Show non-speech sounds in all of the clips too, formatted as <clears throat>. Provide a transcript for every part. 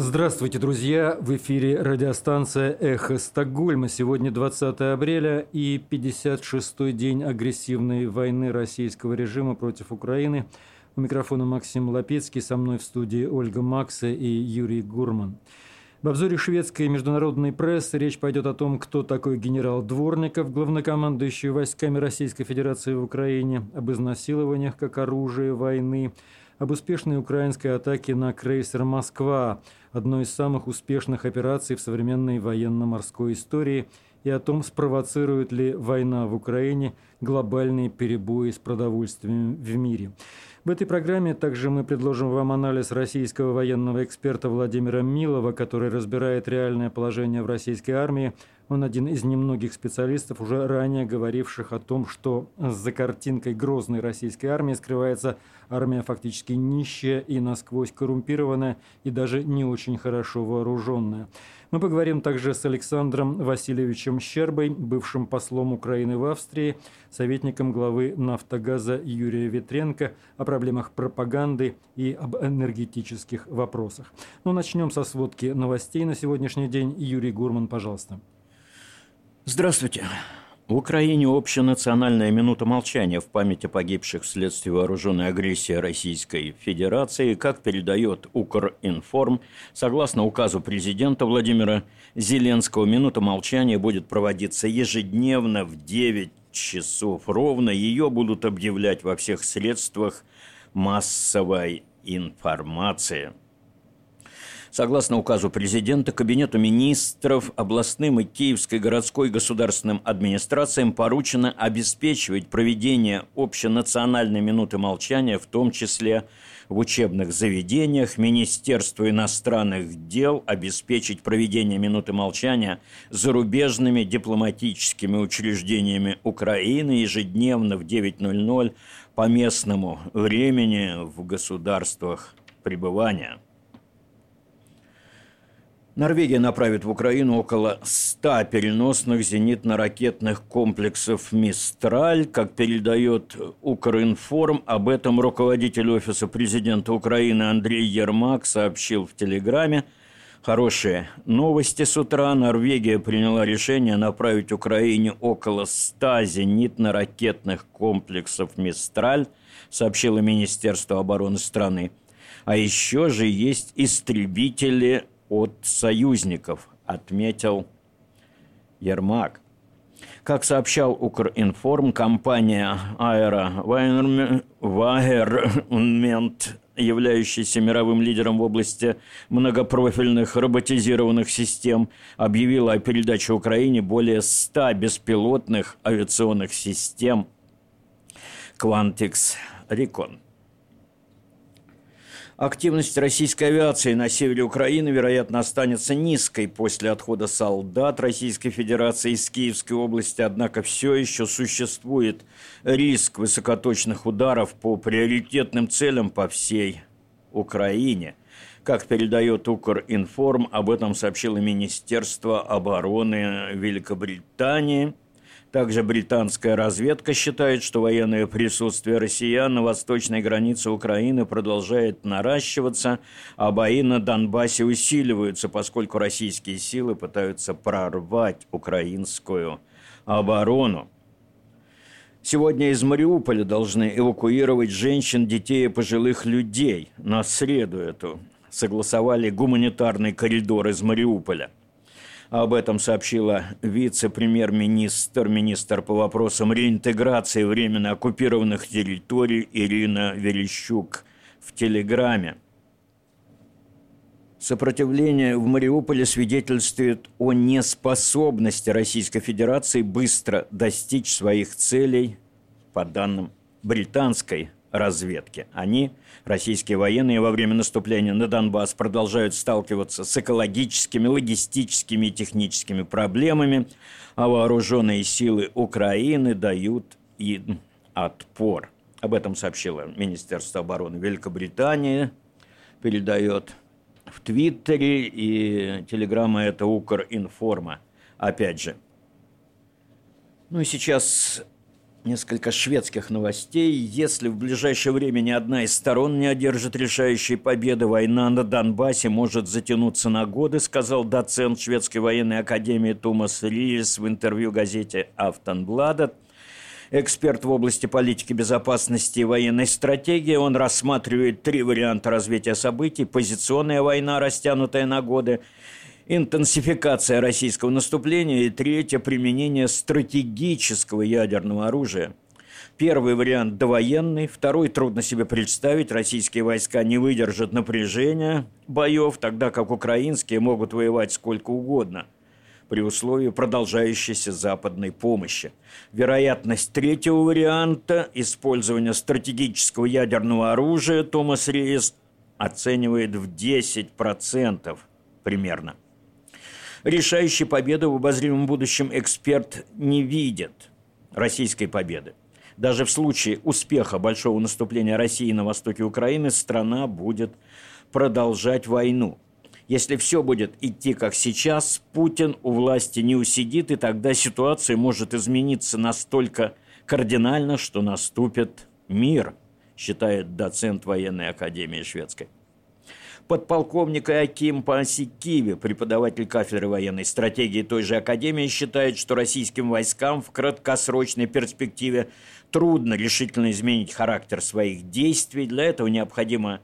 Здравствуйте, друзья! В эфире радиостанция «Эхо Стокгольма». Сегодня 20 апреля и 56-й день агрессивной войны российского режима против Украины. У микрофона Максим Лапецкий, со мной в студии Ольга Макса и Юрий Гурман. В обзоре шведской международной прессы речь пойдет о том, кто такой генерал Дворников, главнокомандующий войсками Российской Федерации в Украине, об изнасилованиях как оружие войны, об успешной украинской атаке на крейсер «Москва», одной из самых успешных операций в современной военно-морской истории, и о том, спровоцирует ли война в Украине глобальные перебои с продовольствием в мире. В этой программе также мы предложим вам анализ российского военного эксперта Владимира Милова, который разбирает реальное положение в российской армии. Он один из немногих специалистов, уже ранее говоривших о том, что за картинкой грозной российской армии скрывается армия фактически нищая и насквозь коррумпированная и даже не очень хорошо вооруженная. Мы поговорим также с Александром Васильевичем Щербой, бывшим послом Украины в Австрии, советником главы «Нафтогаза» Юрия Ветренко о проблемах пропаганды и об энергетических вопросах. Но ну, начнем со сводки новостей на сегодняшний день. Юрий Гурман, пожалуйста. Здравствуйте. В Украине общенациональная минута молчания в память о погибших вследствие вооруженной агрессии Российской Федерации, как передает Укринформ, согласно указу президента Владимира Зеленского, минута молчания будет проводиться ежедневно в 9 часов ровно. Ее будут объявлять во всех средствах массовой информации. Согласно указу президента, Кабинету министров, областным и Киевской городской государственным администрациям поручено обеспечивать проведение общенациональной минуты молчания, в том числе в учебных заведениях, Министерству иностранных дел обеспечить проведение минуты молчания зарубежными дипломатическими учреждениями Украины ежедневно в 9.00 по местному времени в государствах пребывания – Норвегия направит в Украину около 100 переносных зенитно-ракетных комплексов «Мистраль». Как передает Укринформ, об этом руководитель Офиса президента Украины Андрей Ермак сообщил в Телеграме. Хорошие новости с утра. Норвегия приняла решение направить Украине около 100 зенитно-ракетных комплексов «Мистраль», сообщило Министерство обороны страны. А еще же есть истребители от союзников, отметил Ермак. Как сообщал Укринформ, компания Аэровайермент, являющаяся мировым лидером в области многопрофильных роботизированных систем, объявила о передаче Украине более 100 беспилотных авиационных систем Quantix Recon – Активность российской авиации на севере Украины, вероятно, останется низкой после отхода солдат Российской Федерации из Киевской области, однако все еще существует риск высокоточных ударов по приоритетным целям по всей Украине. Как передает Укринформ, об этом сообщило Министерство обороны Великобритании – также британская разведка считает, что военное присутствие россиян на восточной границе Украины продолжает наращиваться, а бои на Донбассе усиливаются, поскольку российские силы пытаются прорвать украинскую оборону. Сегодня из Мариуполя должны эвакуировать женщин, детей и пожилых людей. На среду эту согласовали гуманитарный коридор из Мариуполя – об этом сообщила вице-премьер-министр, министр по вопросам реинтеграции временно оккупированных территорий Ирина Верещук в Телеграме. Сопротивление в Мариуполе свидетельствует о неспособности Российской Федерации быстро достичь своих целей, по данным британской разведки. Они, российские военные, во время наступления на Донбасс продолжают сталкиваться с экологическими, логистическими и техническими проблемами, а вооруженные силы Украины дают им отпор. Об этом сообщило Министерство обороны Великобритании, передает в Твиттере, и телеграмма это Укринформа. Опять же. Ну и сейчас Несколько шведских новостей. Если в ближайшее время ни одна из сторон не одержит решающей победы, война на Донбассе может затянуться на годы, сказал доцент Шведской военной академии Томас Риес в интервью газете «Автонбладет». Эксперт в области политики безопасности и военной стратегии, он рассматривает три варианта развития событий. Позиционная война, растянутая на годы, интенсификация российского наступления и третье – применение стратегического ядерного оружия. Первый вариант – довоенный, второй – трудно себе представить, российские войска не выдержат напряжения боев, тогда как украинские могут воевать сколько угодно – при условии продолжающейся западной помощи. Вероятность третьего варианта использования стратегического ядерного оружия Томас Рейс оценивает в 10% примерно. Решающей победы в обозримом будущем эксперт не видит российской победы. Даже в случае успеха большого наступления России на востоке Украины страна будет продолжать войну. Если все будет идти как сейчас, Путин у власти не усидит, и тогда ситуация может измениться настолько кардинально, что наступит мир, считает доцент военной академии шведской подполковник Аким Пасикиви, преподаватель кафедры военной стратегии той же Академии, считает, что российским войскам в краткосрочной перспективе трудно решительно изменить характер своих действий. Для этого необходима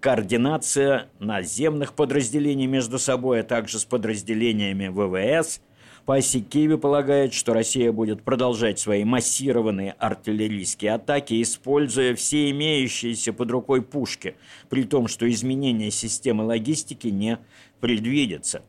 координация наземных подразделений между собой, а также с подразделениями ВВС – Пасикиви полагает, что Россия будет продолжать свои массированные артиллерийские атаки, используя все имеющиеся под рукой пушки, при том, что изменение системы логистики не предвидится.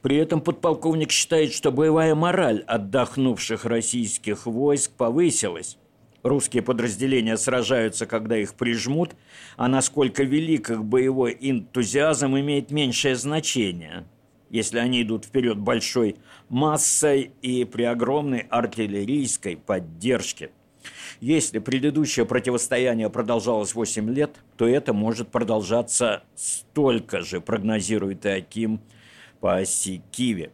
При этом подполковник считает, что боевая мораль отдохнувших российских войск повысилась. Русские подразделения сражаются, когда их прижмут, а насколько велик их боевой энтузиазм имеет меньшее значение – если они идут вперед большой массой и при огромной артиллерийской поддержке. Если предыдущее противостояние продолжалось 8 лет, то это может продолжаться столько же, прогнозирует Аким по оси Киви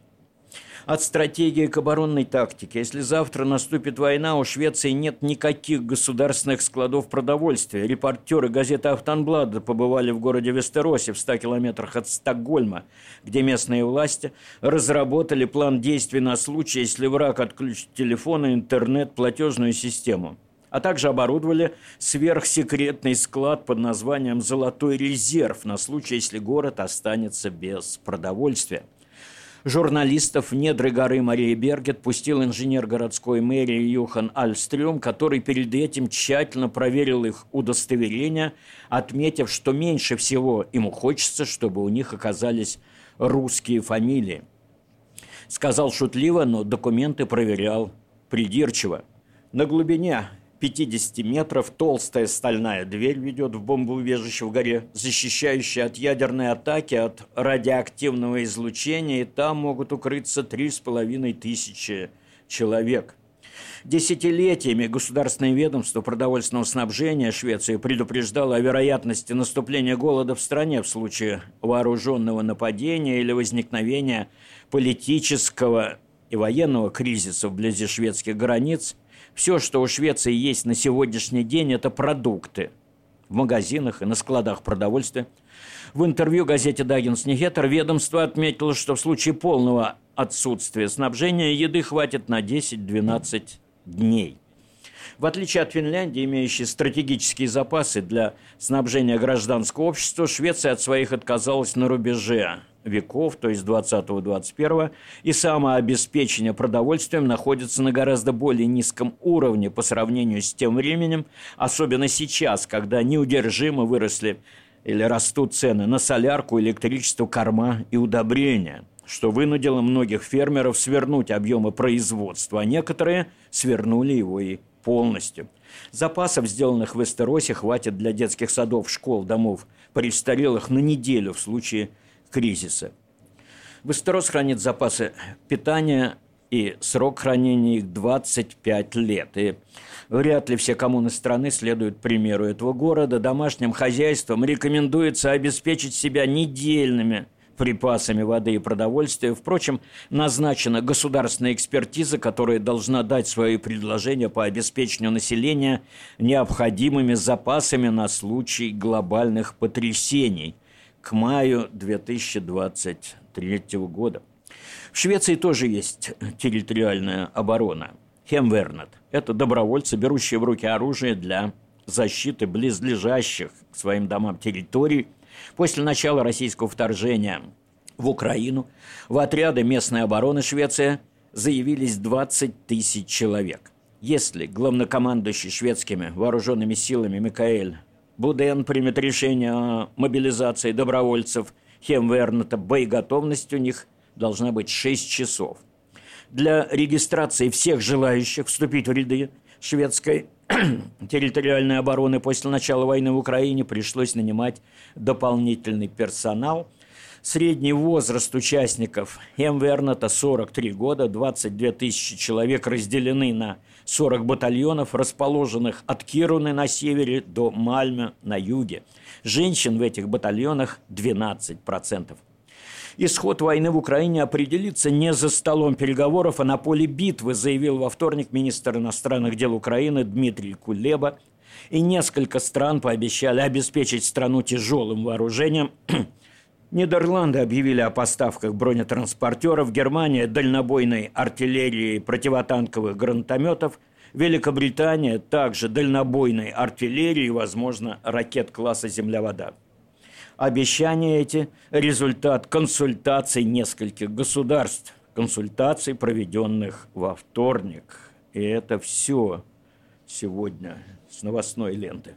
от стратегии к оборонной тактике. Если завтра наступит война, у Швеции нет никаких государственных складов продовольствия. Репортеры газеты «Автонблада» побывали в городе Вестеросе в 100 километрах от Стокгольма, где местные власти разработали план действий на случай, если враг отключит телефон, интернет, платежную систему а также оборудовали сверхсекретный склад под названием «Золотой резерв» на случай, если город останется без продовольствия журналистов в недры горы Мария Бергет пустил инженер городской мэрии Юхан Альстрюм, который перед этим тщательно проверил их удостоверения, отметив, что меньше всего ему хочется, чтобы у них оказались русские фамилии. Сказал шутливо, но документы проверял придирчиво. На глубине 50 метров толстая стальная дверь ведет в бомбоубежище в горе, защищающая от ядерной атаки, от радиоактивного излучения, и там могут укрыться три с половиной тысячи человек. Десятилетиями государственное ведомство продовольственного снабжения Швеции предупреждало о вероятности наступления голода в стране в случае вооруженного нападения или возникновения политического и военного кризиса вблизи шведских границ – все, что у Швеции есть на сегодняшний день, это продукты в магазинах и на складах продовольствия. В интервью газете «Даггинс Нигетер» ведомство отметило, что в случае полного отсутствия снабжения еды хватит на 10-12 дней. В отличие от Финляндии, имеющей стратегические запасы для снабжения гражданского общества, Швеция от своих отказалась на рубеже веков, то есть 20-21, и самообеспечение продовольствием находится на гораздо более низком уровне по сравнению с тем временем, особенно сейчас, когда неудержимо выросли или растут цены на солярку, электричество, корма и удобрения, что вынудило многих фермеров свернуть объемы производства, а некоторые свернули его и полностью. Запасов, сделанных в Эстеросе, хватит для детских садов, школ, домов, престарелых на неделю в случае кризиса. Вестерос хранит запасы питания и срок хранения их 25 лет. И вряд ли все коммуны страны следуют примеру этого города. Домашним хозяйствам рекомендуется обеспечить себя недельными припасами воды и продовольствия. Впрочем, назначена государственная экспертиза, которая должна дать свои предложения по обеспечению населения необходимыми запасами на случай глобальных потрясений к маю 2023 года. В Швеции тоже есть территориальная оборона. Хемвернет – это добровольцы, берущие в руки оружие для защиты близлежащих к своим домам территорий – После начала российского вторжения в Украину в отряды местной обороны Швеции заявились 20 тысяч человек. Если главнокомандующий шведскими вооруженными силами Микаэль Буден примет решение о мобилизации добровольцев Хемверната, боеготовность у них должна быть 6 часов. Для регистрации всех желающих вступить в ряды шведской <clears throat> территориальной обороны после начала войны в Украине пришлось нанимать дополнительный персонал. Средний возраст участников МВРНАТа 43 года, 22 тысячи человек разделены на 40 батальонов, расположенных от Кируны на севере до Мальме на юге. Женщин в этих батальонах 12%. Исход войны в Украине определится не за столом переговоров, а на поле битвы, заявил во вторник министр иностранных дел Украины Дмитрий Кулеба. И несколько стран пообещали обеспечить страну тяжелым вооружением. Нидерланды объявили о поставках бронетранспортеров, Германия – дальнобойной артиллерии и противотанковых гранатометов, Великобритания – также дальнобойной артиллерии возможно, ракет класса «Земля-вода». Обещания эти – результат консультаций нескольких государств, консультаций, проведенных во вторник. И это все сегодня с новостной ленты.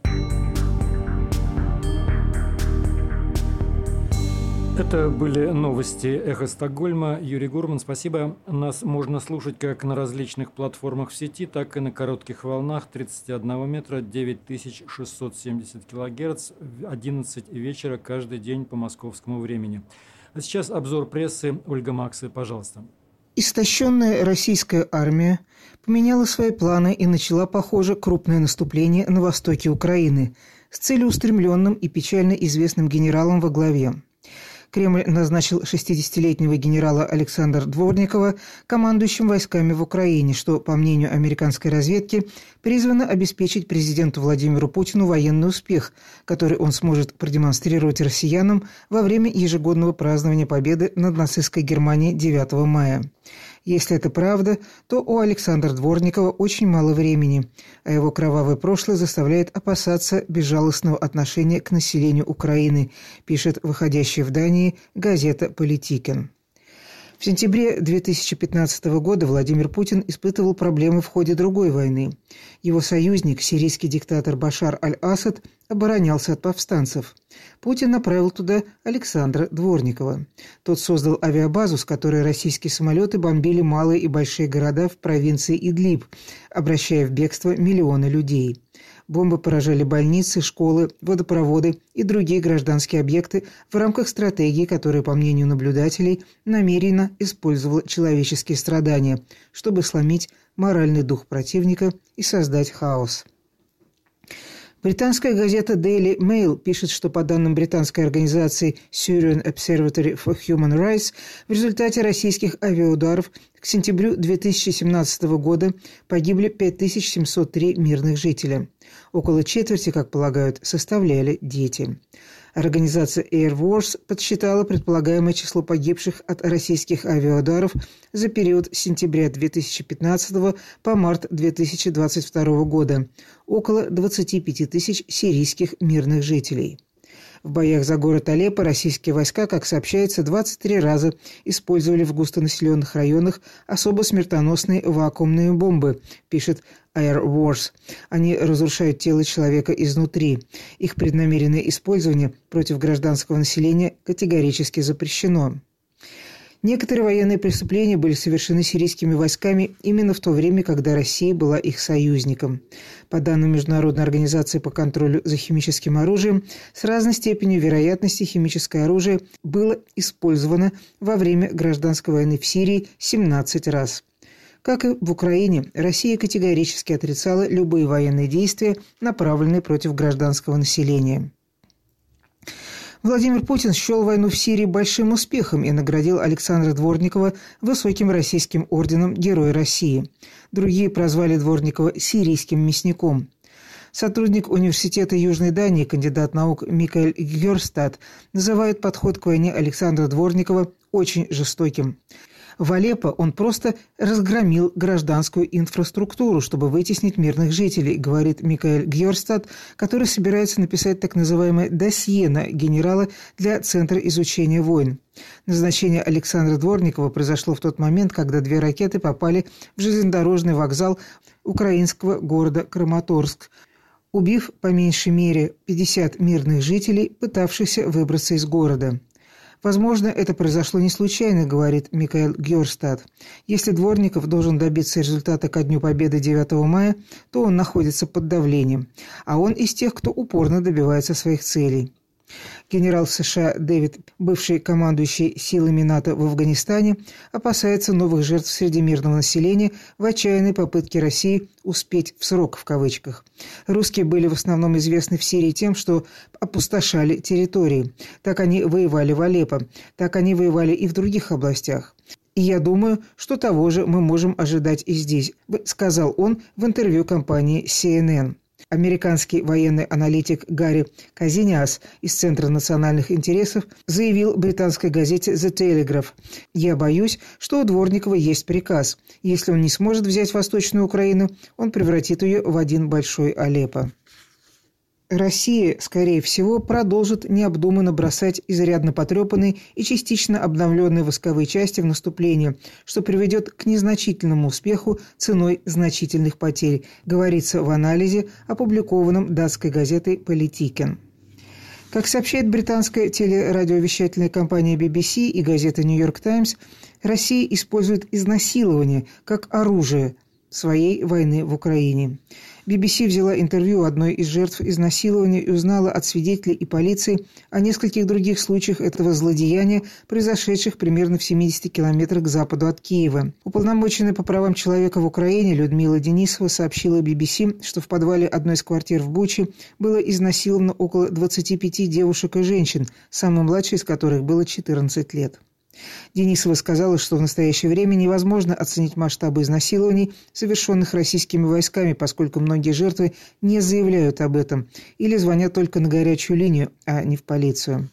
Это были новости «Эхо Стокгольма». Юрий Гурман, спасибо. Нас можно слушать как на различных платформах в сети, так и на коротких волнах 31 метра 9670 килогерц в 11 вечера каждый день по московскому времени. А сейчас обзор прессы. Ольга Максы, пожалуйста. Истощенная российская армия поменяла свои планы и начала, похоже, крупное наступление на востоке Украины с целеустремленным и печально известным генералом во главе. Кремль назначил 60-летнего генерала Александра Дворникова командующим войсками в Украине, что, по мнению американской разведки, призвано обеспечить президенту Владимиру Путину военный успех, который он сможет продемонстрировать россиянам во время ежегодного празднования победы над нацистской Германией 9 мая. Если это правда, то у Александра Дворникова очень мало времени, а его кровавое прошлое заставляет опасаться безжалостного отношения к населению Украины, пишет выходящая в Дании газета «Политикен». В сентябре 2015 года Владимир Путин испытывал проблемы в ходе другой войны. Его союзник, сирийский диктатор Башар аль-Асад, оборонялся от повстанцев. Путин направил туда Александра Дворникова. Тот создал авиабазу, с которой российские самолеты бомбили малые и большие города в провинции Идлиб, обращая в бегство миллионы людей. Бомбы поражали больницы, школы, водопроводы и другие гражданские объекты в рамках стратегии, которая, по мнению наблюдателей, намеренно использовала человеческие страдания, чтобы сломить моральный дух противника и создать хаос. Британская газета Daily Mail пишет, что по данным британской организации Syrian Observatory for Human Rights, в результате российских авиаударов к сентябрю 2017 года погибли 5703 мирных жителя. Около четверти, как полагают, составляли дети. Организация Air Wars подсчитала предполагаемое число погибших от российских авиаударов за период с сентября 2015 по март 2022 года – около 25 тысяч сирийских мирных жителей. В боях за город Алеппо российские войска, как сообщается, 23 раза использовали в густонаселенных районах особо смертоносные вакуумные бомбы, пишет Air Wars. Они разрушают тело человека изнутри. Их преднамеренное использование против гражданского населения категорически запрещено. Некоторые военные преступления были совершены сирийскими войсками именно в то время, когда Россия была их союзником. По данным Международной организации по контролю за химическим оружием, с разной степенью вероятности химическое оружие было использовано во время гражданской войны в Сирии 17 раз. Как и в Украине, Россия категорически отрицала любые военные действия, направленные против гражданского населения. Владимир Путин счел войну в Сирии большим успехом и наградил Александра Дворникова высоким российским орденом Героя России. Другие прозвали Дворникова «сирийским мясником». Сотрудник Университета Южной Дании, кандидат наук Микаэль Герстад, называет подход к войне Александра Дворникова очень жестоким. В Алеппо он просто разгромил гражданскую инфраструктуру, чтобы вытеснить мирных жителей, говорит Микаэль Гьорстад, который собирается написать так называемое «досье» на генерала для Центра изучения войн. Назначение Александра Дворникова произошло в тот момент, когда две ракеты попали в железнодорожный вокзал украинского города Краматорск, убив по меньшей мере 50 мирных жителей, пытавшихся выбраться из города. Возможно, это произошло не случайно, говорит Микаэл Герстад. Если Дворников должен добиться результата ко Дню Победы 9 мая, то он находится под давлением, а он из тех, кто упорно добивается своих целей. Генерал США Дэвид, бывший командующий силами НАТО в Афганистане, опасается новых жертв среди мирного населения в отчаянной попытке России «успеть в срок» в кавычках. Русские были в основном известны в Сирии тем, что опустошали территории. Так они воевали в Алеппо, так они воевали и в других областях. И я думаю, что того же мы можем ожидать и здесь, сказал он в интервью компании CNN. Американский военный аналитик Гарри Казиниас из Центра национальных интересов заявил британской газете «The Telegraph». «Я боюсь, что у Дворникова есть приказ. Если он не сможет взять Восточную Украину, он превратит ее в один большой Алеппо». Россия, скорее всего, продолжит необдуманно бросать изрядно потрепанные и частично обновленные восковые части в наступление, что приведет к незначительному успеху ценой значительных потерь, говорится в анализе, опубликованном датской газетой «Политикен». Как сообщает британская телерадиовещательная компания BBC и газета «Нью-Йорк Таймс», Россия использует изнасилование как оружие своей войны в Украине. BBC взяла интервью одной из жертв изнасилования и узнала от свидетелей и полиции о нескольких других случаях этого злодеяния, произошедших примерно в 70 километрах к западу от Киева. Уполномоченная по правам человека в Украине Людмила Денисова сообщила BBC, что в подвале одной из квартир в Буче было изнасиловано около 25 девушек и женщин, самой младшей из которых было 14 лет. Денисова сказала, что в настоящее время невозможно оценить масштабы изнасилований, совершенных российскими войсками, поскольку многие жертвы не заявляют об этом или звонят только на горячую линию, а не в полицию.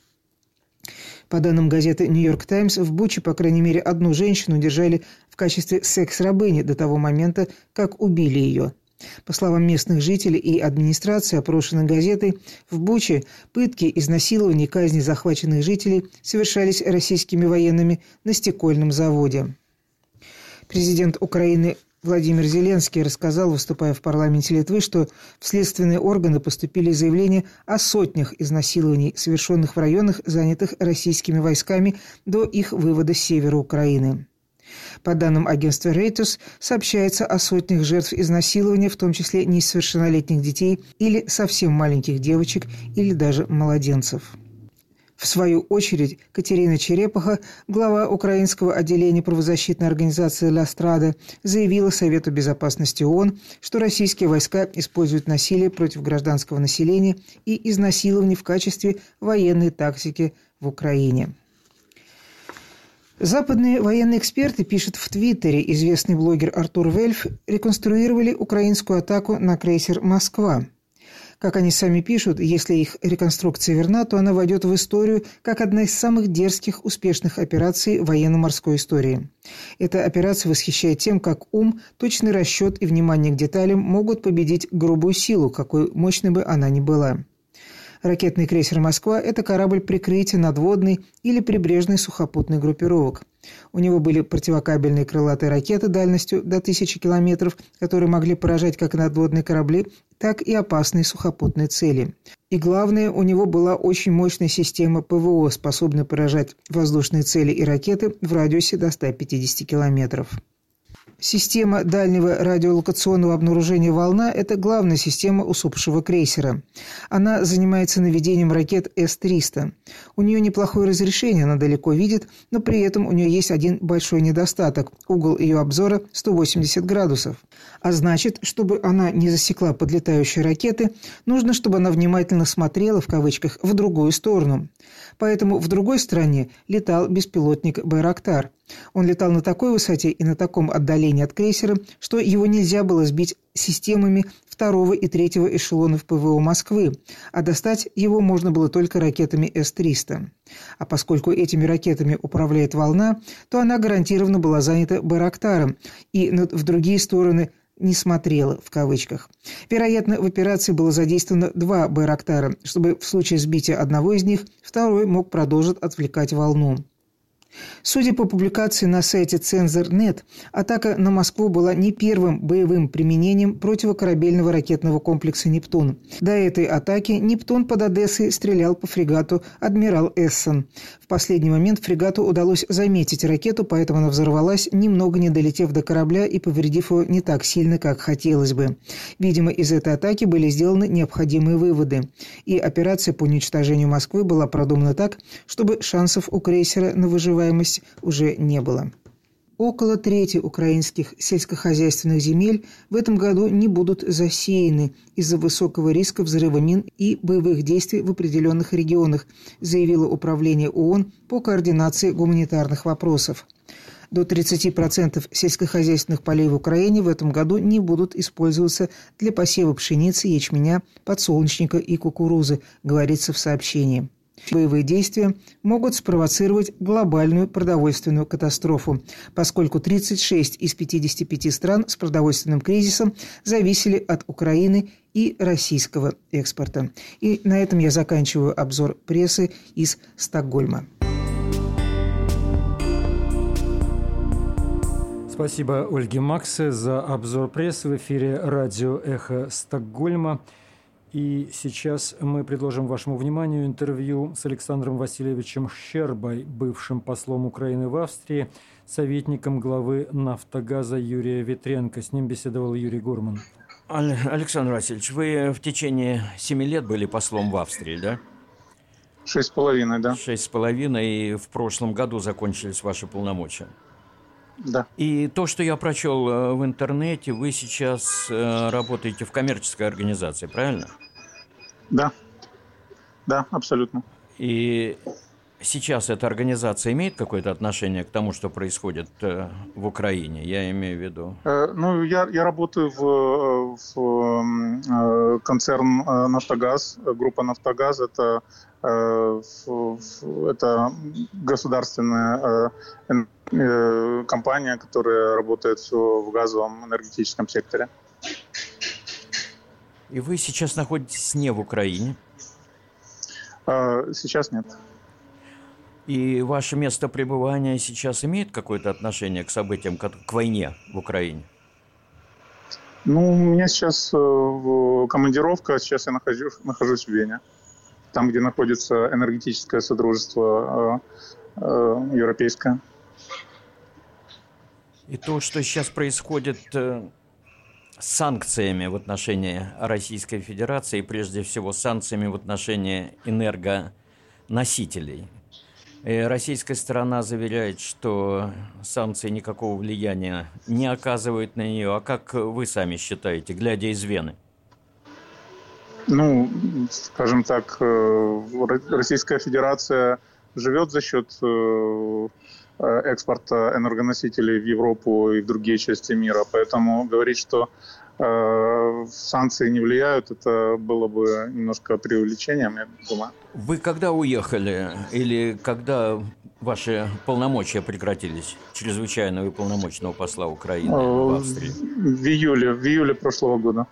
По данным газеты «Нью-Йорк Таймс», в Буче, по крайней мере, одну женщину держали в качестве секс-рабыни до того момента, как убили ее. По словам местных жителей и администрации, опрошенной газетой, в Буче пытки, изнасилования и казни захваченных жителей совершались российскими военными на стекольном заводе. Президент Украины Владимир Зеленский рассказал, выступая в парламенте Литвы, что в следственные органы поступили заявления о сотнях изнасилований, совершенных в районах, занятых российскими войсками до их вывода с севера Украины. По данным агентства Reuters, сообщается о сотнях жертв изнасилования, в том числе несовершеннолетних детей или совсем маленьких девочек или даже младенцев. В свою очередь, Катерина Черепаха, глава украинского отделения правозащитной организации «Ля Страда», заявила Совету безопасности ООН, что российские войска используют насилие против гражданского населения и изнасилование в качестве военной тактики в Украине. Западные военные эксперты, пишет в Твиттере известный блогер Артур Вельф, реконструировали украинскую атаку на крейсер «Москва». Как они сами пишут, если их реконструкция верна, то она войдет в историю как одна из самых дерзких успешных операций военно-морской истории. Эта операция восхищает тем, как ум, точный расчет и внимание к деталям могут победить грубую силу, какой мощной бы она ни была. Ракетный крейсер «Москва» – это корабль прикрытия надводной или прибрежной сухопутной группировок. У него были противокабельные крылатые ракеты дальностью до тысячи километров, которые могли поражать как надводные корабли, так и опасные сухопутные цели. И главное, у него была очень мощная система ПВО, способная поражать воздушные цели и ракеты в радиусе до 150 километров. Система дальнего радиолокационного обнаружения «Волна» – это главная система усопшего крейсера. Она занимается наведением ракет С-300. У нее неплохое разрешение, она далеко видит, но при этом у нее есть один большой недостаток – угол ее обзора 180 градусов. А значит, чтобы она не засекла подлетающие ракеты, нужно, чтобы она внимательно смотрела, в кавычках, в другую сторону. Поэтому в другой стране летал беспилотник «Байрактар». Он летал на такой высоте и на таком отдалении от крейсера, что его нельзя было сбить системами второго и третьего эшелонов ПВО Москвы, а достать его можно было только ракетами С-300. А поскольку этими ракетами управляет волна, то она гарантированно была занята «Байрактаром» и в другие стороны не смотрела, в кавычках. Вероятно, в операции было задействовано два «Байрактара», чтобы в случае сбития одного из них второй мог продолжить отвлекать волну. Судя по публикации на сайте Цензор.нет, атака на Москву была не первым боевым применением противокорабельного ракетного комплекса «Нептун». До этой атаки «Нептун» под Одессой стрелял по фрегату «Адмирал Эссон». В последний момент фрегату удалось заметить ракету, поэтому она взорвалась, немного не долетев до корабля и повредив его не так сильно, как хотелось бы. Видимо, из этой атаки были сделаны необходимые выводы. И операция по уничтожению Москвы была продумана так, чтобы шансов у крейсера на выживание выживаемость уже не было. Около трети украинских сельскохозяйственных земель в этом году не будут засеяны из-за высокого риска взрыва мин и боевых действий в определенных регионах, заявило Управление ООН по координации гуманитарных вопросов. До 30% сельскохозяйственных полей в Украине в этом году не будут использоваться для посева пшеницы, ячменя, подсолнечника и кукурузы, говорится в сообщении. Боевые действия могут спровоцировать глобальную продовольственную катастрофу, поскольку 36 из 55 стран с продовольственным кризисом зависели от Украины и российского экспорта. И на этом я заканчиваю обзор прессы из Стокгольма. Спасибо Ольге Максе за обзор прессы в эфире радио «Эхо Стокгольма». И сейчас мы предложим вашему вниманию интервью с Александром Васильевичем Щербой, бывшим послом Украины в Австрии, советником главы «Нафтогаза» Юрия Ветренко. С ним беседовал Юрий Гурман. Александр Васильевич, вы в течение семи лет были послом в Австрии, да? Шесть с половиной, да. Шесть с половиной, и в прошлом году закончились ваши полномочия. Да. И то, что я прочел э, в интернете, вы сейчас э, работаете в коммерческой организации, правильно? Да. Да, абсолютно. И сейчас эта организация имеет какое-то отношение к тому, что происходит э, в Украине? Я имею в виду. ну, я, я работаю в, в концерн «Нафтогаз», группа «Нафтогаз». Это это государственная э, э, компания, которая работает в газовом энергетическом секторе. И вы сейчас находитесь не в Украине? Сейчас нет. И ваше место пребывания сейчас имеет какое-то отношение к событиям, к войне в Украине? Ну, у меня сейчас командировка, сейчас я нахожусь, нахожусь в Вене там, где находится энергетическое содружество э, э, европейское. И то, что сейчас происходит э, с санкциями в отношении Российской Федерации, прежде всего санкциями в отношении энергоносителей. И российская сторона заверяет, что санкции никакого влияния не оказывают на нее. А как вы сами считаете, глядя из Вены? Ну, скажем так, э, Российская Федерация живет за счет э, экспорта энергоносителей в Европу и в другие части мира. Поэтому говорить, что э, санкции не влияют, это было бы немножко преувеличением, я думаю. Вы когда уехали или когда ваши полномочия прекратились, чрезвычайного и полномочного посла Украины в Австрии? В июле, в июле прошлого года.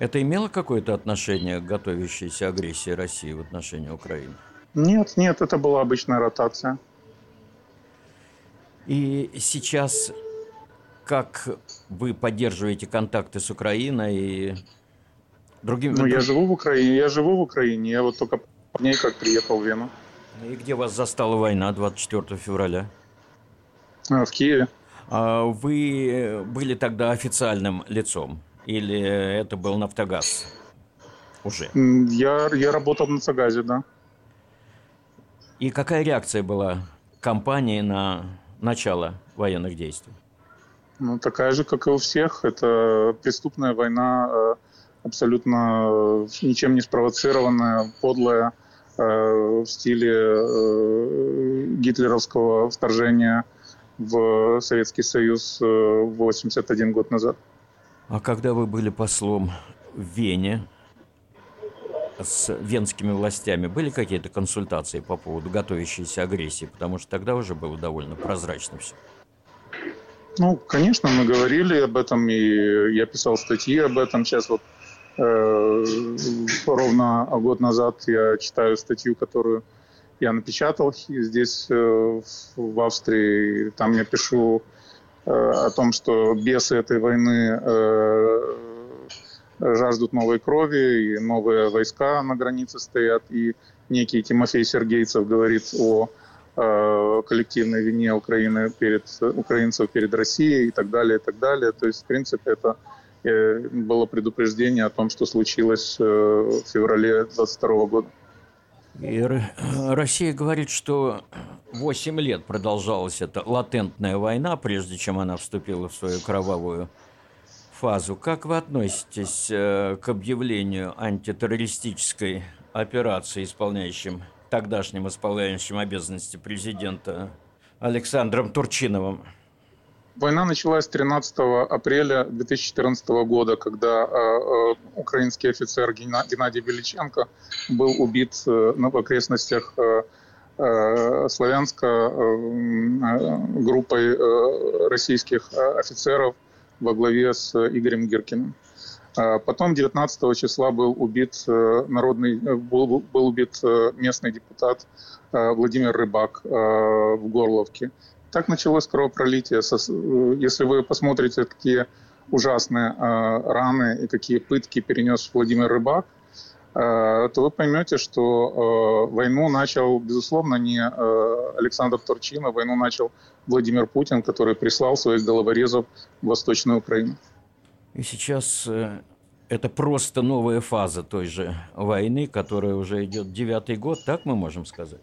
Это имело какое-то отношение к готовящейся агрессии России в отношении Украины? Нет, нет, это была обычная ротация. И сейчас как вы поддерживаете контакты с Украиной и другими? Ну, я живу в Украине, я живу в Украине, я вот только дней как приехал в Вену. И где вас застала война 24 февраля? А, в Киеве. А вы были тогда официальным лицом? Или это был «Нафтогаз» уже? Я, я работал в «Нафтогазе», да. И какая реакция была компании на начало военных действий? Ну, такая же, как и у всех. Это преступная война, абсолютно ничем не спровоцированная, подлая, в стиле гитлеровского вторжения в Советский Союз 81 год назад. А когда вы были послом в Вене, с венскими властями были какие-то консультации по поводу готовящейся агрессии? Потому что тогда уже было довольно прозрачно все. Ну, конечно, мы говорили об этом, и я писал статьи об этом. Сейчас вот э, ровно год назад я читаю статью, которую я напечатал здесь, э, в Австрии. Там я пишу о том, что бесы этой войны э, жаждут новой крови, и новые войска на границе стоят, и некий Тимофей Сергейцев говорит о э, коллективной вине Украины перед украинцев перед Россией и так далее, и так далее. То есть, в принципе, это э, было предупреждение о том, что случилось э, в феврале 22 года. И Россия говорит, что 8 лет продолжалась эта латентная война, прежде чем она вступила в свою кровавую фазу. Как вы относитесь э, к объявлению антитеррористической операции, исполняющим тогдашним исполняющим обязанности президента Александром Турчиновым? Война началась 13 апреля 2014 года, когда э, э, украинский офицер Геннадий Величенко был убит э, в окрестностях э, э, Славянска э, группой российских офицеров – во главе с Игорем Гиркиным. Потом 19 числа был убит народный, был, был убит местный депутат Владимир Рыбак в Горловке. Так началось кровопролитие. Если вы посмотрите, какие ужасные раны и какие пытки перенес Владимир Рыбак, то вы поймете, что войну начал, безусловно, не Александр Турчинов, войну начал Владимир Путин, который прислал своих головорезов в Восточную Украину. И сейчас э, это просто новая фаза той же войны, которая уже идет девятый год, так мы можем сказать?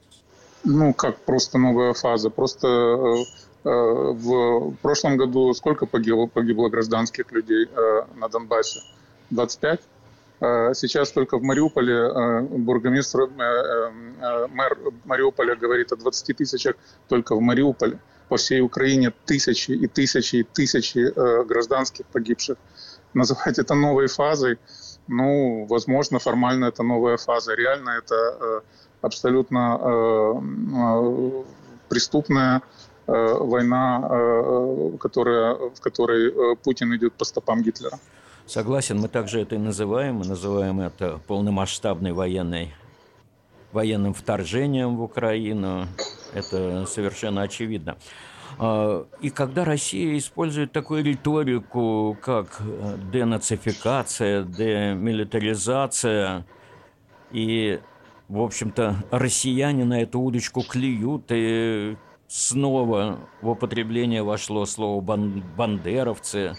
Ну, как просто новая фаза? Просто э, э, в прошлом году сколько погибло, погибло гражданских людей на Донбассе? 25? Сейчас только в Мариуполе бургомистр, мэр Мариуполя говорит о 20 тысячах только в Мариуполе по всей Украине тысячи и тысячи и тысячи э, гражданских погибших. Называть это новой фазой, ну, возможно, формально это новая фаза. Реально это э, абсолютно э, э, преступная э, война, которая, в которой Путин идет по стопам Гитлера. Согласен, мы также это и называем. Мы называем это полномасштабной военной военным вторжением в Украину. Это совершенно очевидно. А, и когда Россия использует такую риторику, как денацификация, демилитаризация, и, в общем-то, россияне на эту удочку клюют, и снова в употребление вошло слово «бандеровцы»,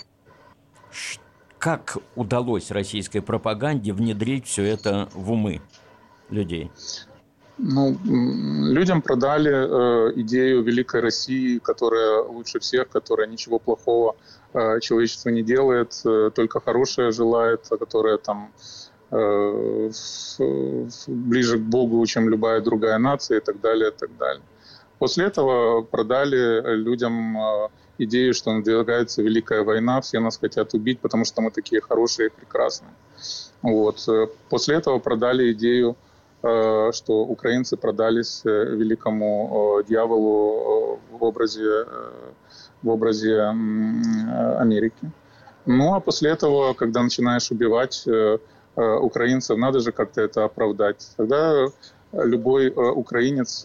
как удалось российской пропаганде внедрить все это в умы людей? Ну, людям продали э, идею великой России, которая лучше всех, которая ничего плохого э, человечеству не делает, э, только хорошее желает, а которая там ближе к Богу, чем любая другая нация и так далее, и так далее. После этого продали людям э, идею, что надвигается Великая война, все нас хотят убить, потому что мы такие хорошие и прекрасные. Вот. Э, после этого продали идею Э, что украинцы продались э, великому э, дьяволу в образе, в образе Америки. Ну а после этого, когда начинаешь убивать украинцев, надо же как-то это оправдать. Тогда любой украинец,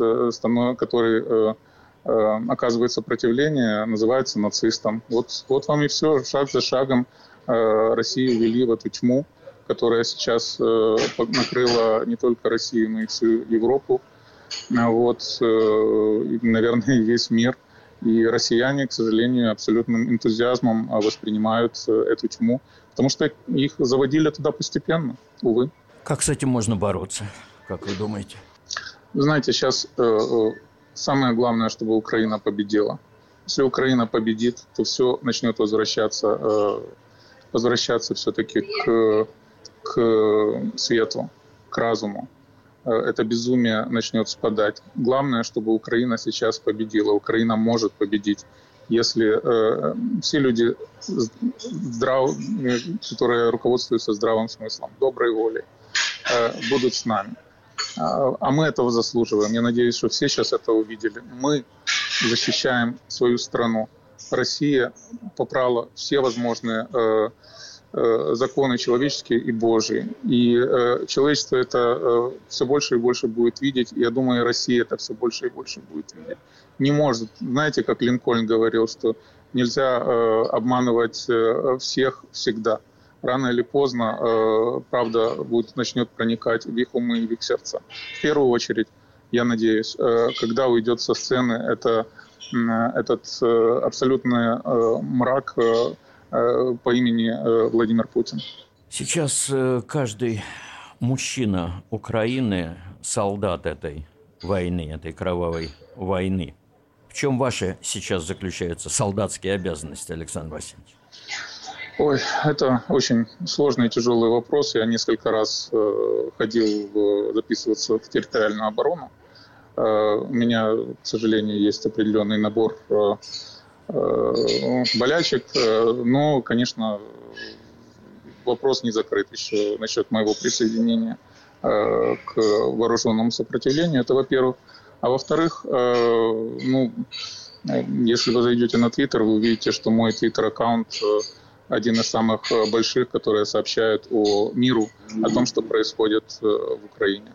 который оказывает сопротивление, называется нацистом. Вот, вот вам и все, шаг за шагом Россию ввели в эту тьму которая сейчас э, накрыла не только Россию, но и всю Европу, вот, э, наверное, весь мир. И россияне, к сожалению, абсолютным энтузиазмом воспринимают э, эту тьму, потому что их заводили туда постепенно, увы. Как с этим можно бороться, как вы думаете? Знаете, сейчас э, самое главное, чтобы Украина победила. Если Украина победит, то все начнет возвращаться, э, возвращаться все-таки к, к свету, к разуму. Э, это безумие начнет спадать. Главное, чтобы Украина сейчас победила. Украина может победить если э, все люди, здрав, которые руководствуются здравым смыслом, доброй волей, э, будут с нами. А, а мы этого заслуживаем. Я надеюсь, что все сейчас это увидели. Мы защищаем свою страну. Россия попрала все возможные э, законы человеческие и Божьи. И э, человечество это э, все больше и больше будет видеть. И я думаю, Россия это все больше и больше будет видеть не может. Знаете, как Линкольн говорил, что нельзя э, обманывать э, всех всегда. Рано или поздно э, правда будет, начнет проникать в их умы и в их сердца. В первую очередь, я надеюсь, э, когда уйдет со сцены это, э, этот э, абсолютный э, мрак э, э, по имени э, Владимир Путин. Сейчас э, каждый мужчина Украины, солдат этой войны, этой кровавой войны – в чем ваши сейчас заключаются солдатские обязанности, Александр Васильевич? Ой, это очень сложный и тяжелый вопрос. Я несколько раз э, ходил в, записываться в территориальную оборону. Э, у меня, к сожалению, есть определенный набор э, э, болячек, э, но, конечно, вопрос не закрыт еще насчет моего присоединения э, к вооруженному сопротивлению. Это, во-первых. А во-вторых, э, ну, если вы зайдете на Твиттер, вы увидите, что мой Твиттер-аккаунт э, один из самых э, больших, которые сообщают о миру, о том, что происходит в Украине.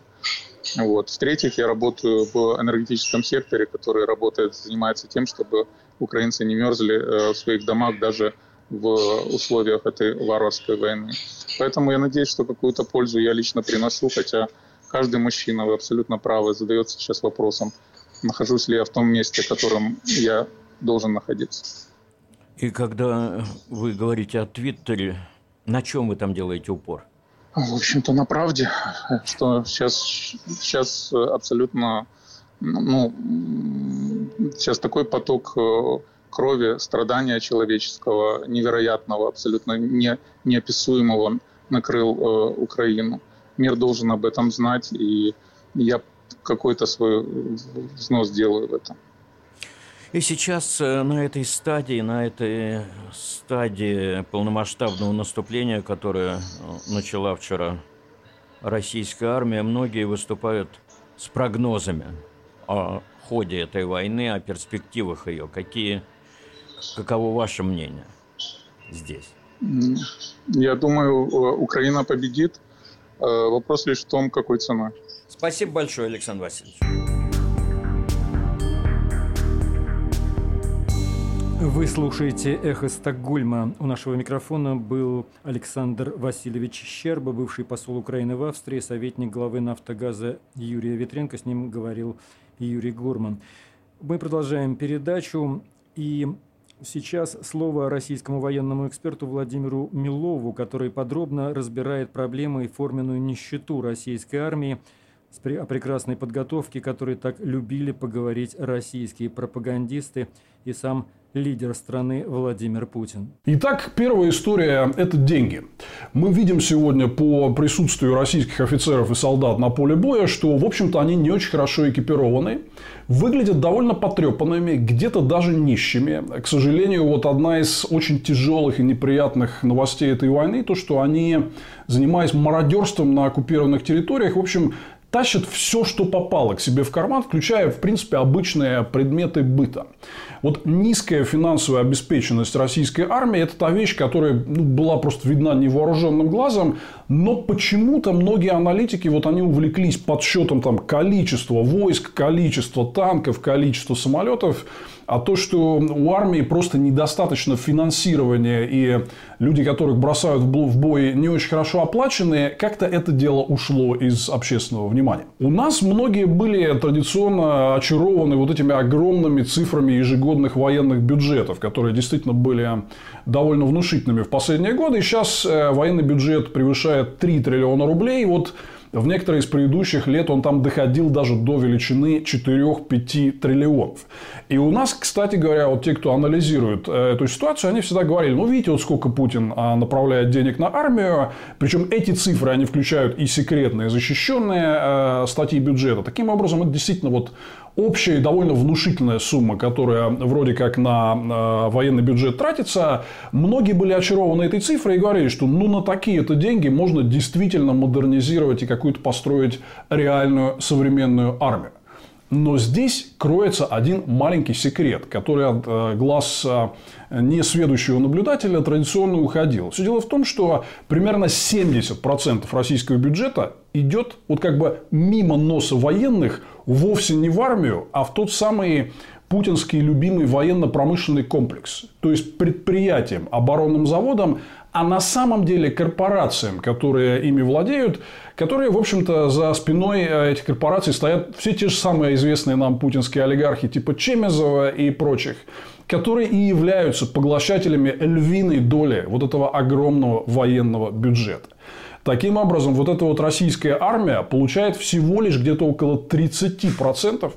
Вот. В-третьих, я работаю в энергетическом секторе, который работает, занимается тем, чтобы украинцы не мерзли в своих домах даже в условиях этой варварской войны. Поэтому я надеюсь, что какую-то пользу я лично приношу, хотя каждый мужчина, вы абсолютно правы, задается сейчас вопросом, нахожусь ли я в том месте, в котором я должен находиться. И когда вы говорите о Твиттере, на чем вы там делаете упор? В общем-то, на правде, что сейчас, сейчас абсолютно, ну, сейчас такой поток э, крови, страдания человеческого, невероятного, абсолютно не, неописуемого накрыл э, Украину мир должен об этом знать, и я какой-то свой взнос делаю в этом. И сейчас э, на этой стадии, на этой стадии полномасштабного наступления, которое э, начала вчера российская армия, многие выступают с прогнозами о ходе этой войны, о перспективах ее. Какие, каково ваше мнение здесь? Я думаю, Украина победит. Э, вопрос лишь в том, какой ценой. Спасибо большое, Александр Васильевич. Вы слушаете «Эхо Стокгольма». У нашего микрофона был Александр Васильевич Щерба, бывший посол Украины в Австрии, советник главы «Нафтогаза» Юрия Ветренко. С ним говорил Юрий Гурман. Мы продолжаем передачу. И Сейчас слово российскому военному эксперту Владимиру Милову, который подробно разбирает проблемы и форменную нищету российской армии о прекрасной подготовке, которой так любили поговорить российские пропагандисты и сам лидер страны Владимир Путин. Итак, первая история – это деньги. Мы видим сегодня по присутствию российских офицеров и солдат на поле боя, что, в общем-то, они не очень хорошо экипированы, выглядят довольно потрепанными, где-то даже нищими. К сожалению, вот одна из очень тяжелых и неприятных новостей этой войны – то, что они, занимаясь мародерством на оккупированных территориях, в общем, тащат все, что попало к себе в карман, включая, в принципе, обычные предметы быта. Вот низкая финансовая обеспеченность российской армии – это та вещь, которая ну, была просто видна невооруженным глазом, но почему-то многие аналитики, вот они увлеклись подсчетом там, количества войск, количества танков, количества самолетов, а то, что у армии просто недостаточно финансирования, и люди, которых бросают в бой, не очень хорошо оплаченные, как-то это дело ушло из общественного внимания. У нас многие были традиционно очарованы вот этими огромными цифрами ежегодных военных бюджетов, которые действительно были довольно внушительными в последние годы. И сейчас э, военный бюджет превышает 3 триллиона рублей. Вот В некоторые из предыдущих лет он там доходил даже до величины 4-5 триллионов. И у нас, кстати говоря, вот те, кто анализирует э, эту ситуацию, они всегда говорили, ну, видите, вот сколько Путин а, направляет денег на армию. Причем эти цифры, они включают и секретные, защищенные э, статьи бюджета. Таким образом, это действительно вот общая и довольно внушительная сумма, которая вроде как на э, военный бюджет тратится, многие были очарованы этой цифрой и говорили, что ну на такие-то деньги можно действительно модернизировать и какую-то построить реальную современную армию. Но здесь кроется один маленький секрет, который от э, глаз э, несведущего наблюдателя традиционно уходил. Все дело в том, что примерно 70% российского бюджета идет вот как бы мимо носа военных вовсе не в армию, а в тот самый путинский любимый военно-промышленный комплекс. То есть предприятиям, оборонным заводам, а на самом деле корпорациям, которые ими владеют, которые, в общем-то, за спиной э, этих корпораций стоят все те же самые известные нам путинские олигархи типа Чемезова и прочих, которые и являются поглощателями львиной доли вот этого огромного военного бюджета. Таким образом, вот эта вот российская армия получает всего лишь где-то около 30%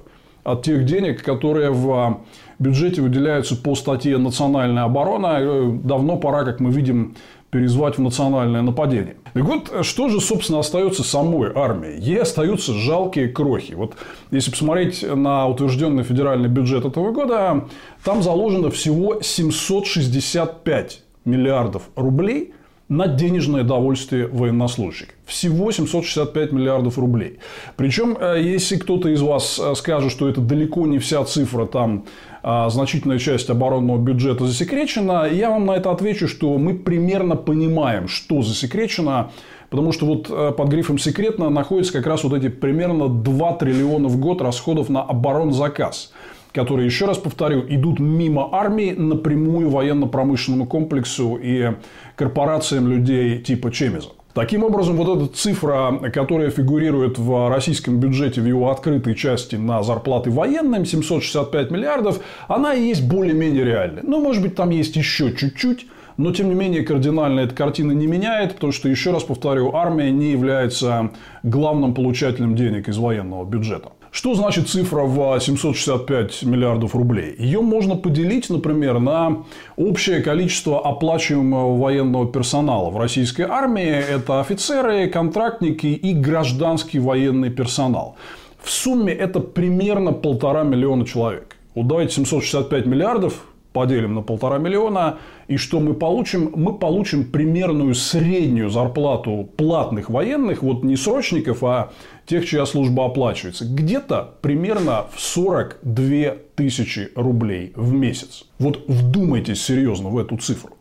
от тех денег, которые в а, бюджете выделяются по статье «Национальная оборона». Э, давно пора, как мы видим, перезвать в национальное нападение. Так вот, что же, собственно, остается самой армией? Ей остаются жалкие крохи. Вот если посмотреть на утвержденный федеральный бюджет этого года, там заложено всего 765 миллиардов рублей – на денежное довольствие военнослужащих. Всего 765 миллиардов рублей. Причем, э, если кто-то из вас э, скажет, что это далеко не вся цифра, там а, значительная часть оборонного бюджета засекречена, я вам на это отвечу, что мы примерно понимаем, что засекречено, потому что вот э, под грифом «секретно» находятся как раз вот эти примерно 2 триллиона в год расходов на оборонзаказ которые, еще раз повторю, идут мимо армии напрямую военно-промышленному комплексу и корпорациям людей типа Чемиза. Таким образом, вот эта цифра, которая фигурирует в российском бюджете в его открытой части на зарплаты военным, 765 миллиардов, она и есть более-менее реальной. Ну, может быть, там есть еще чуть-чуть, но, тем не менее, кардинально эта картина не меняет, потому что, еще раз повторю, армия не является главным получателем денег из военного бюджета. Что значит цифра в 765 миллиардов рублей? Ее можно поделить, например, на общее количество оплачиваемого военного персонала в российской армии. Это офицеры, контрактники и гражданский военный персонал. В сумме это примерно полтора миллиона человек. Вот давайте 765 миллиардов поделим на полтора миллиона, и что мы получим? Мы получим примерную среднюю зарплату платных военных, вот не срочников, а тех, чья служба оплачивается, где-то примерно в 42 тысячи рублей в месяц. Вот вдумайтесь серьезно в эту цифру.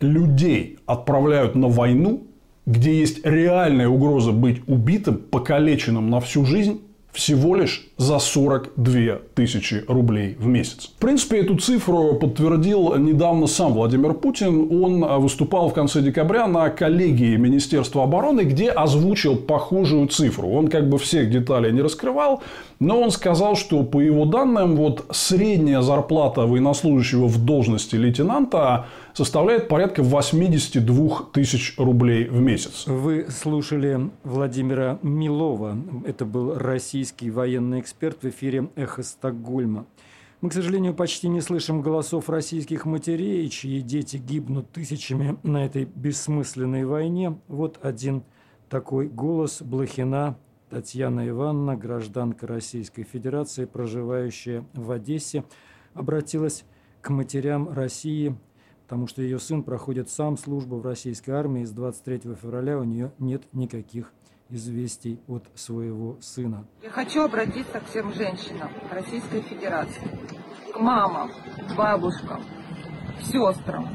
Людей отправляют на войну, где есть реальная угроза быть убитым, покалеченным на всю жизнь, всего лишь за 42 тысячи рублей в месяц. В принципе, эту цифру подтвердил недавно сам Владимир Путин. Он выступал в конце декабря на коллегии Министерства обороны, где озвучил похожую цифру. Он как бы всех деталей не раскрывал, но он сказал, что по его данным, вот средняя зарплата военнослужащего в должности лейтенанта составляет порядка 82 тысяч рублей в месяц. Вы слушали Владимира Милова. Это был российский военный эксперт в эфире «Эхо Стокгольма». Мы, к сожалению, почти не слышим голосов российских матерей, чьи дети гибнут тысячами на этой бессмысленной войне. Вот один такой голос Блохина Татьяна Ивановна, гражданка Российской Федерации, проживающая в Одессе, обратилась к матерям России, потому что ее сын проходит сам службу в российской армии. С 23 февраля у нее нет никаких известий от своего сына. Я хочу обратиться к всем женщинам Российской Федерации, к мамам, бабушкам, сестрам.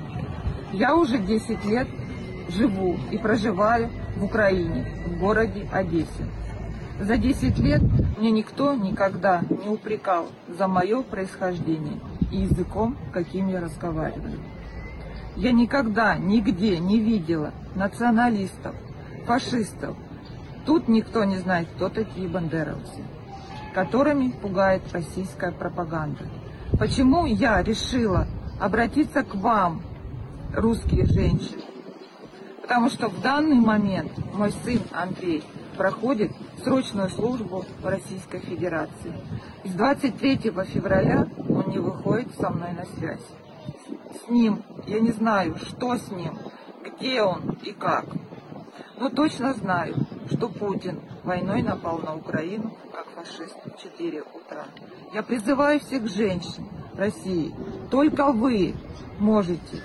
Я уже 10 лет живу и проживаю в Украине, в городе Одессе. За 10 лет мне никто никогда не упрекал за мое происхождение и языком, каким я разговариваю. Я никогда нигде не видела националистов, фашистов. Тут никто не знает, кто такие бандеровцы, которыми пугает российская пропаганда. Почему я решила обратиться к вам, русские женщины? Потому что в данный момент мой сын Андрей проходит срочную службу в Российской Федерации. С 23 февраля он не выходит со мной на связь. С ним, я не знаю, что с ним, где он и как. Но точно знаю, что Путин войной напал на Украину, как фашист, в 4 утра. Я призываю всех женщин России, только вы можете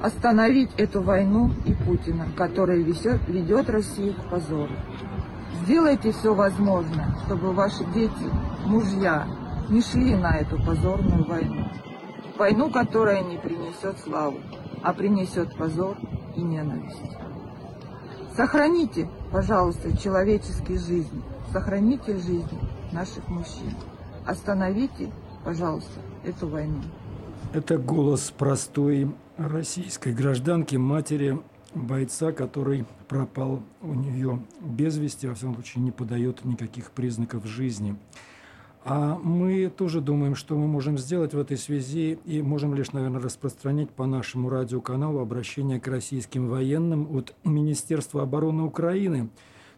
остановить эту войну и Путина, который везет, ведет Россию к позору. Сделайте все возможное, чтобы ваши дети, мужья не шли на эту позорную войну. Войну, которая не принесет славу, а принесет позор и ненависть. Сохраните, пожалуйста, человеческие жизни, сохраните жизни наших мужчин. Остановите, пожалуйста, эту войну. Это голос простой российской гражданки, матери бойца, который пропал у нее без вести, во всяком случае не подает никаких признаков жизни. А мы тоже думаем, что мы можем сделать в этой связи и можем лишь, наверное, распространять по нашему радиоканалу обращение к российским военным от Министерства обороны Украины,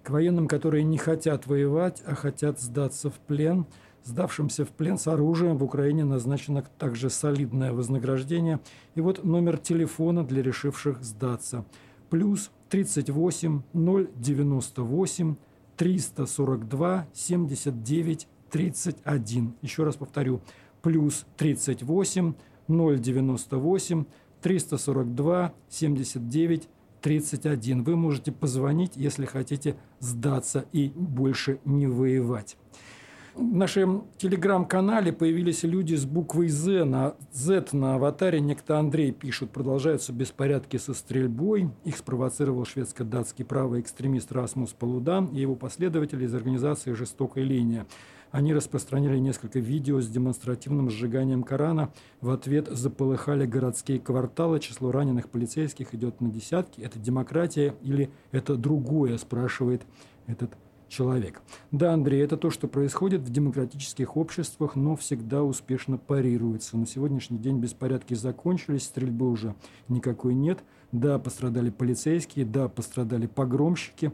к военным, которые не хотят воевать, а хотят сдаться в плен – Сдавшимся в плен с оружием в Украине назначено также солидное вознаграждение. И вот номер телефона для решивших сдаться. Плюс 38 098 342 79 31. Еще раз повторю. Плюс 38 098 342 79 31. Вы можете позвонить, если хотите сдаться и больше не воевать. В нашем телеграм-канале появились люди с буквой «З» на «Z» на аватаре. Некто Андрей пишет, продолжаются беспорядки со стрельбой. Их спровоцировал шведско-датский правый экстремист Расмус Полудан и его последователи из организации «Жестокая линия». Они распространили несколько видео с демонстративным сжиганием Корана. В ответ заполыхали городские кварталы. Число раненых полицейских идет на десятки. Это демократия или это другое, спрашивает этот человек. Да, Андрей, это то, что происходит в демократических обществах, но всегда успешно парируется. На сегодняшний день беспорядки закончились, стрельбы уже никакой нет. Да, пострадали полицейские, да, пострадали погромщики.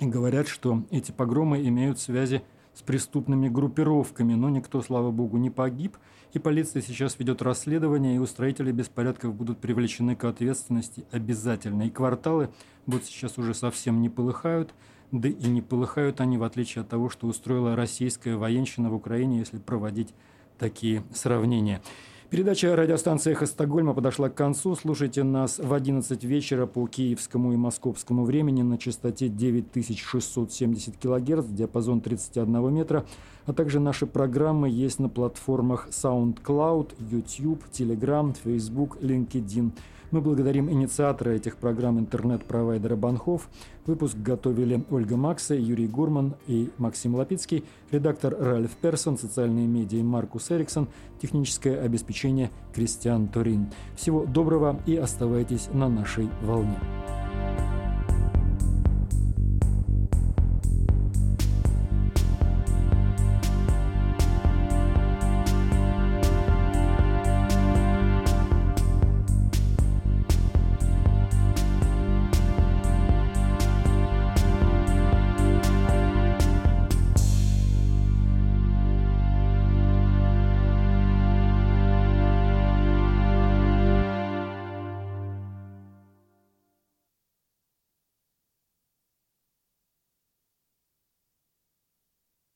И говорят, что эти погромы имеют связи с преступными группировками, но никто, слава богу, не погиб, и полиция сейчас ведет расследование, и устроители беспорядков будут привлечены к ответственности обязательно. И кварталы вот сейчас уже совсем не полыхают, да и не полыхают они, в отличие от того, что устроила российская военщина в Украине, если проводить такие сравнения. Передача радиостанции «Эхо Стокгольма» подошла к концу. Слушайте нас в 11 вечера по киевскому и московскому времени на частоте 9670 кГц, диапазон 31 метра. А также наши программы есть на платформах SoundCloud, YouTube, Telegram, Facebook, LinkedIn – мы благодарим инициатора этих программ интернет-провайдера Банхов. Выпуск готовили Ольга Макса, Юрий Гурман и Максим Лапицкий, редактор Ральф Персон, социальные медиа Маркус Эриксон, техническое обеспечение Кристиан Торин. Всего доброго и оставайтесь на нашей волне.